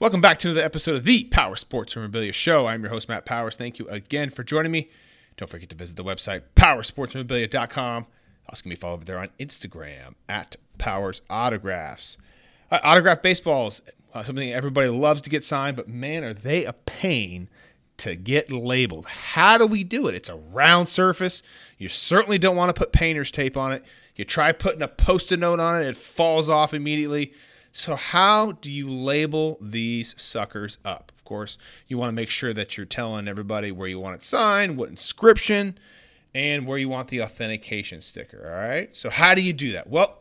Welcome back to another episode of the Powers Sports Memorabilia Show. I'm your host, Matt Powers. Thank you again for joining me. Don't forget to visit the website, powersportsmemorabilia.com. Also, me a follow over there on Instagram at Powers Autographs. Uh, autograph baseballs, uh, something everybody loves to get signed, but man, are they a pain to get labeled. How do we do it? It's a round surface. You certainly don't want to put painter's tape on it. You try putting a post it note on it, it falls off immediately. So, how do you label these suckers up? Of course, you want to make sure that you're telling everybody where you want it signed, what inscription, and where you want the authentication sticker. All right. So, how do you do that? Well,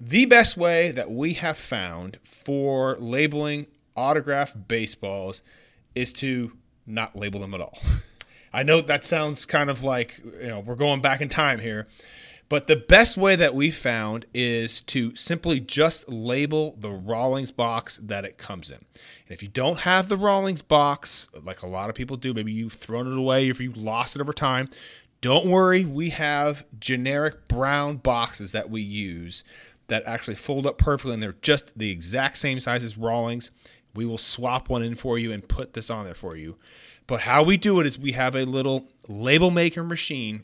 the best way that we have found for labeling autograph baseballs is to not label them at all. I know that sounds kind of like, you know, we're going back in time here, but the best way that we found is to simply just label the Rawlings box that it comes in. And if you don't have the Rawlings box, like a lot of people do, maybe you've thrown it away, if you've lost it over time, don't worry. We have generic brown boxes that we use that actually fold up perfectly and they're just the exact same size as Rawlings. We will swap one in for you and put this on there for you. But how we do it is we have a little label maker machine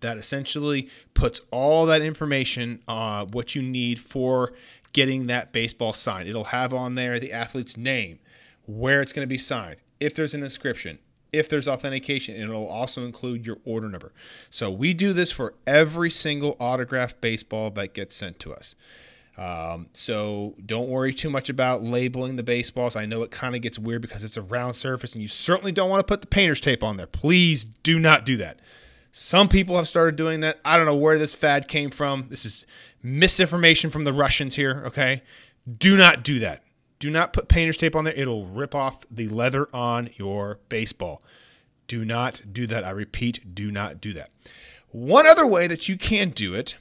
that essentially puts all that information, uh, what you need for getting that baseball signed. It'll have on there the athlete's name, where it's going to be signed, if there's an inscription, if there's authentication, and it'll also include your order number. So we do this for every single autographed baseball that gets sent to us. Um, so don't worry too much about labeling the baseballs. I know it kind of gets weird because it's a round surface, and you certainly don't want to put the painter's tape on there. Please do not do that. Some people have started doing that. I don't know where this fad came from. This is misinformation from the Russians here, okay? Do not do that. Do not put painter's tape on there. It'll rip off the leather on your baseball. Do not do that. I repeat, do not do that. One other way that you can do it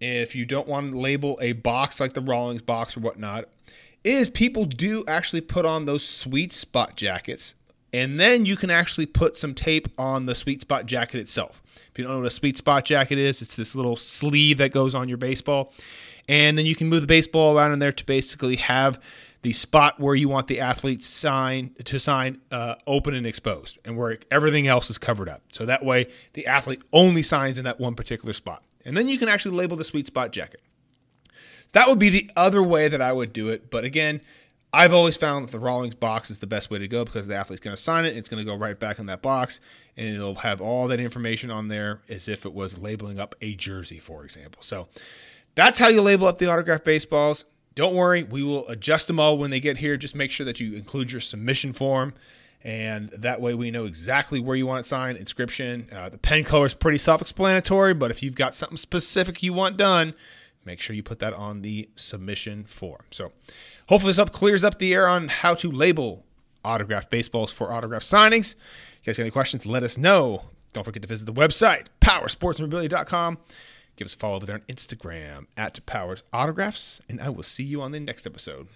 if you don't want to label a box like the Rawlings box or whatnot, is people do actually put on those sweet spot jackets, and then you can actually put some tape on the sweet spot jacket itself. If you don't know what a sweet spot jacket is, it's this little sleeve that goes on your baseball, and then you can move the baseball around in there to basically have the spot where you want the athlete sign to sign uh, open and exposed, and where everything else is covered up. So that way, the athlete only signs in that one particular spot. And then you can actually label the sweet spot jacket. That would be the other way that I would do it. But again, I've always found that the Rawlings box is the best way to go because the athlete's going to sign it. It's going to go right back in that box and it'll have all that information on there as if it was labeling up a jersey, for example. So that's how you label up the autograph baseballs. Don't worry, we will adjust them all when they get here. Just make sure that you include your submission form and that way we know exactly where you want it signed, inscription. Uh, the pen color is pretty self-explanatory, but if you've got something specific you want done, make sure you put that on the submission form. So hopefully this up clears up the air on how to label autograph baseballs for autograph signings. If you guys got any questions, let us know. Don't forget to visit the website, powersportsmemorabilia.com. Give us a follow over there on Instagram at Powers Autographs, and I will see you on the next episode.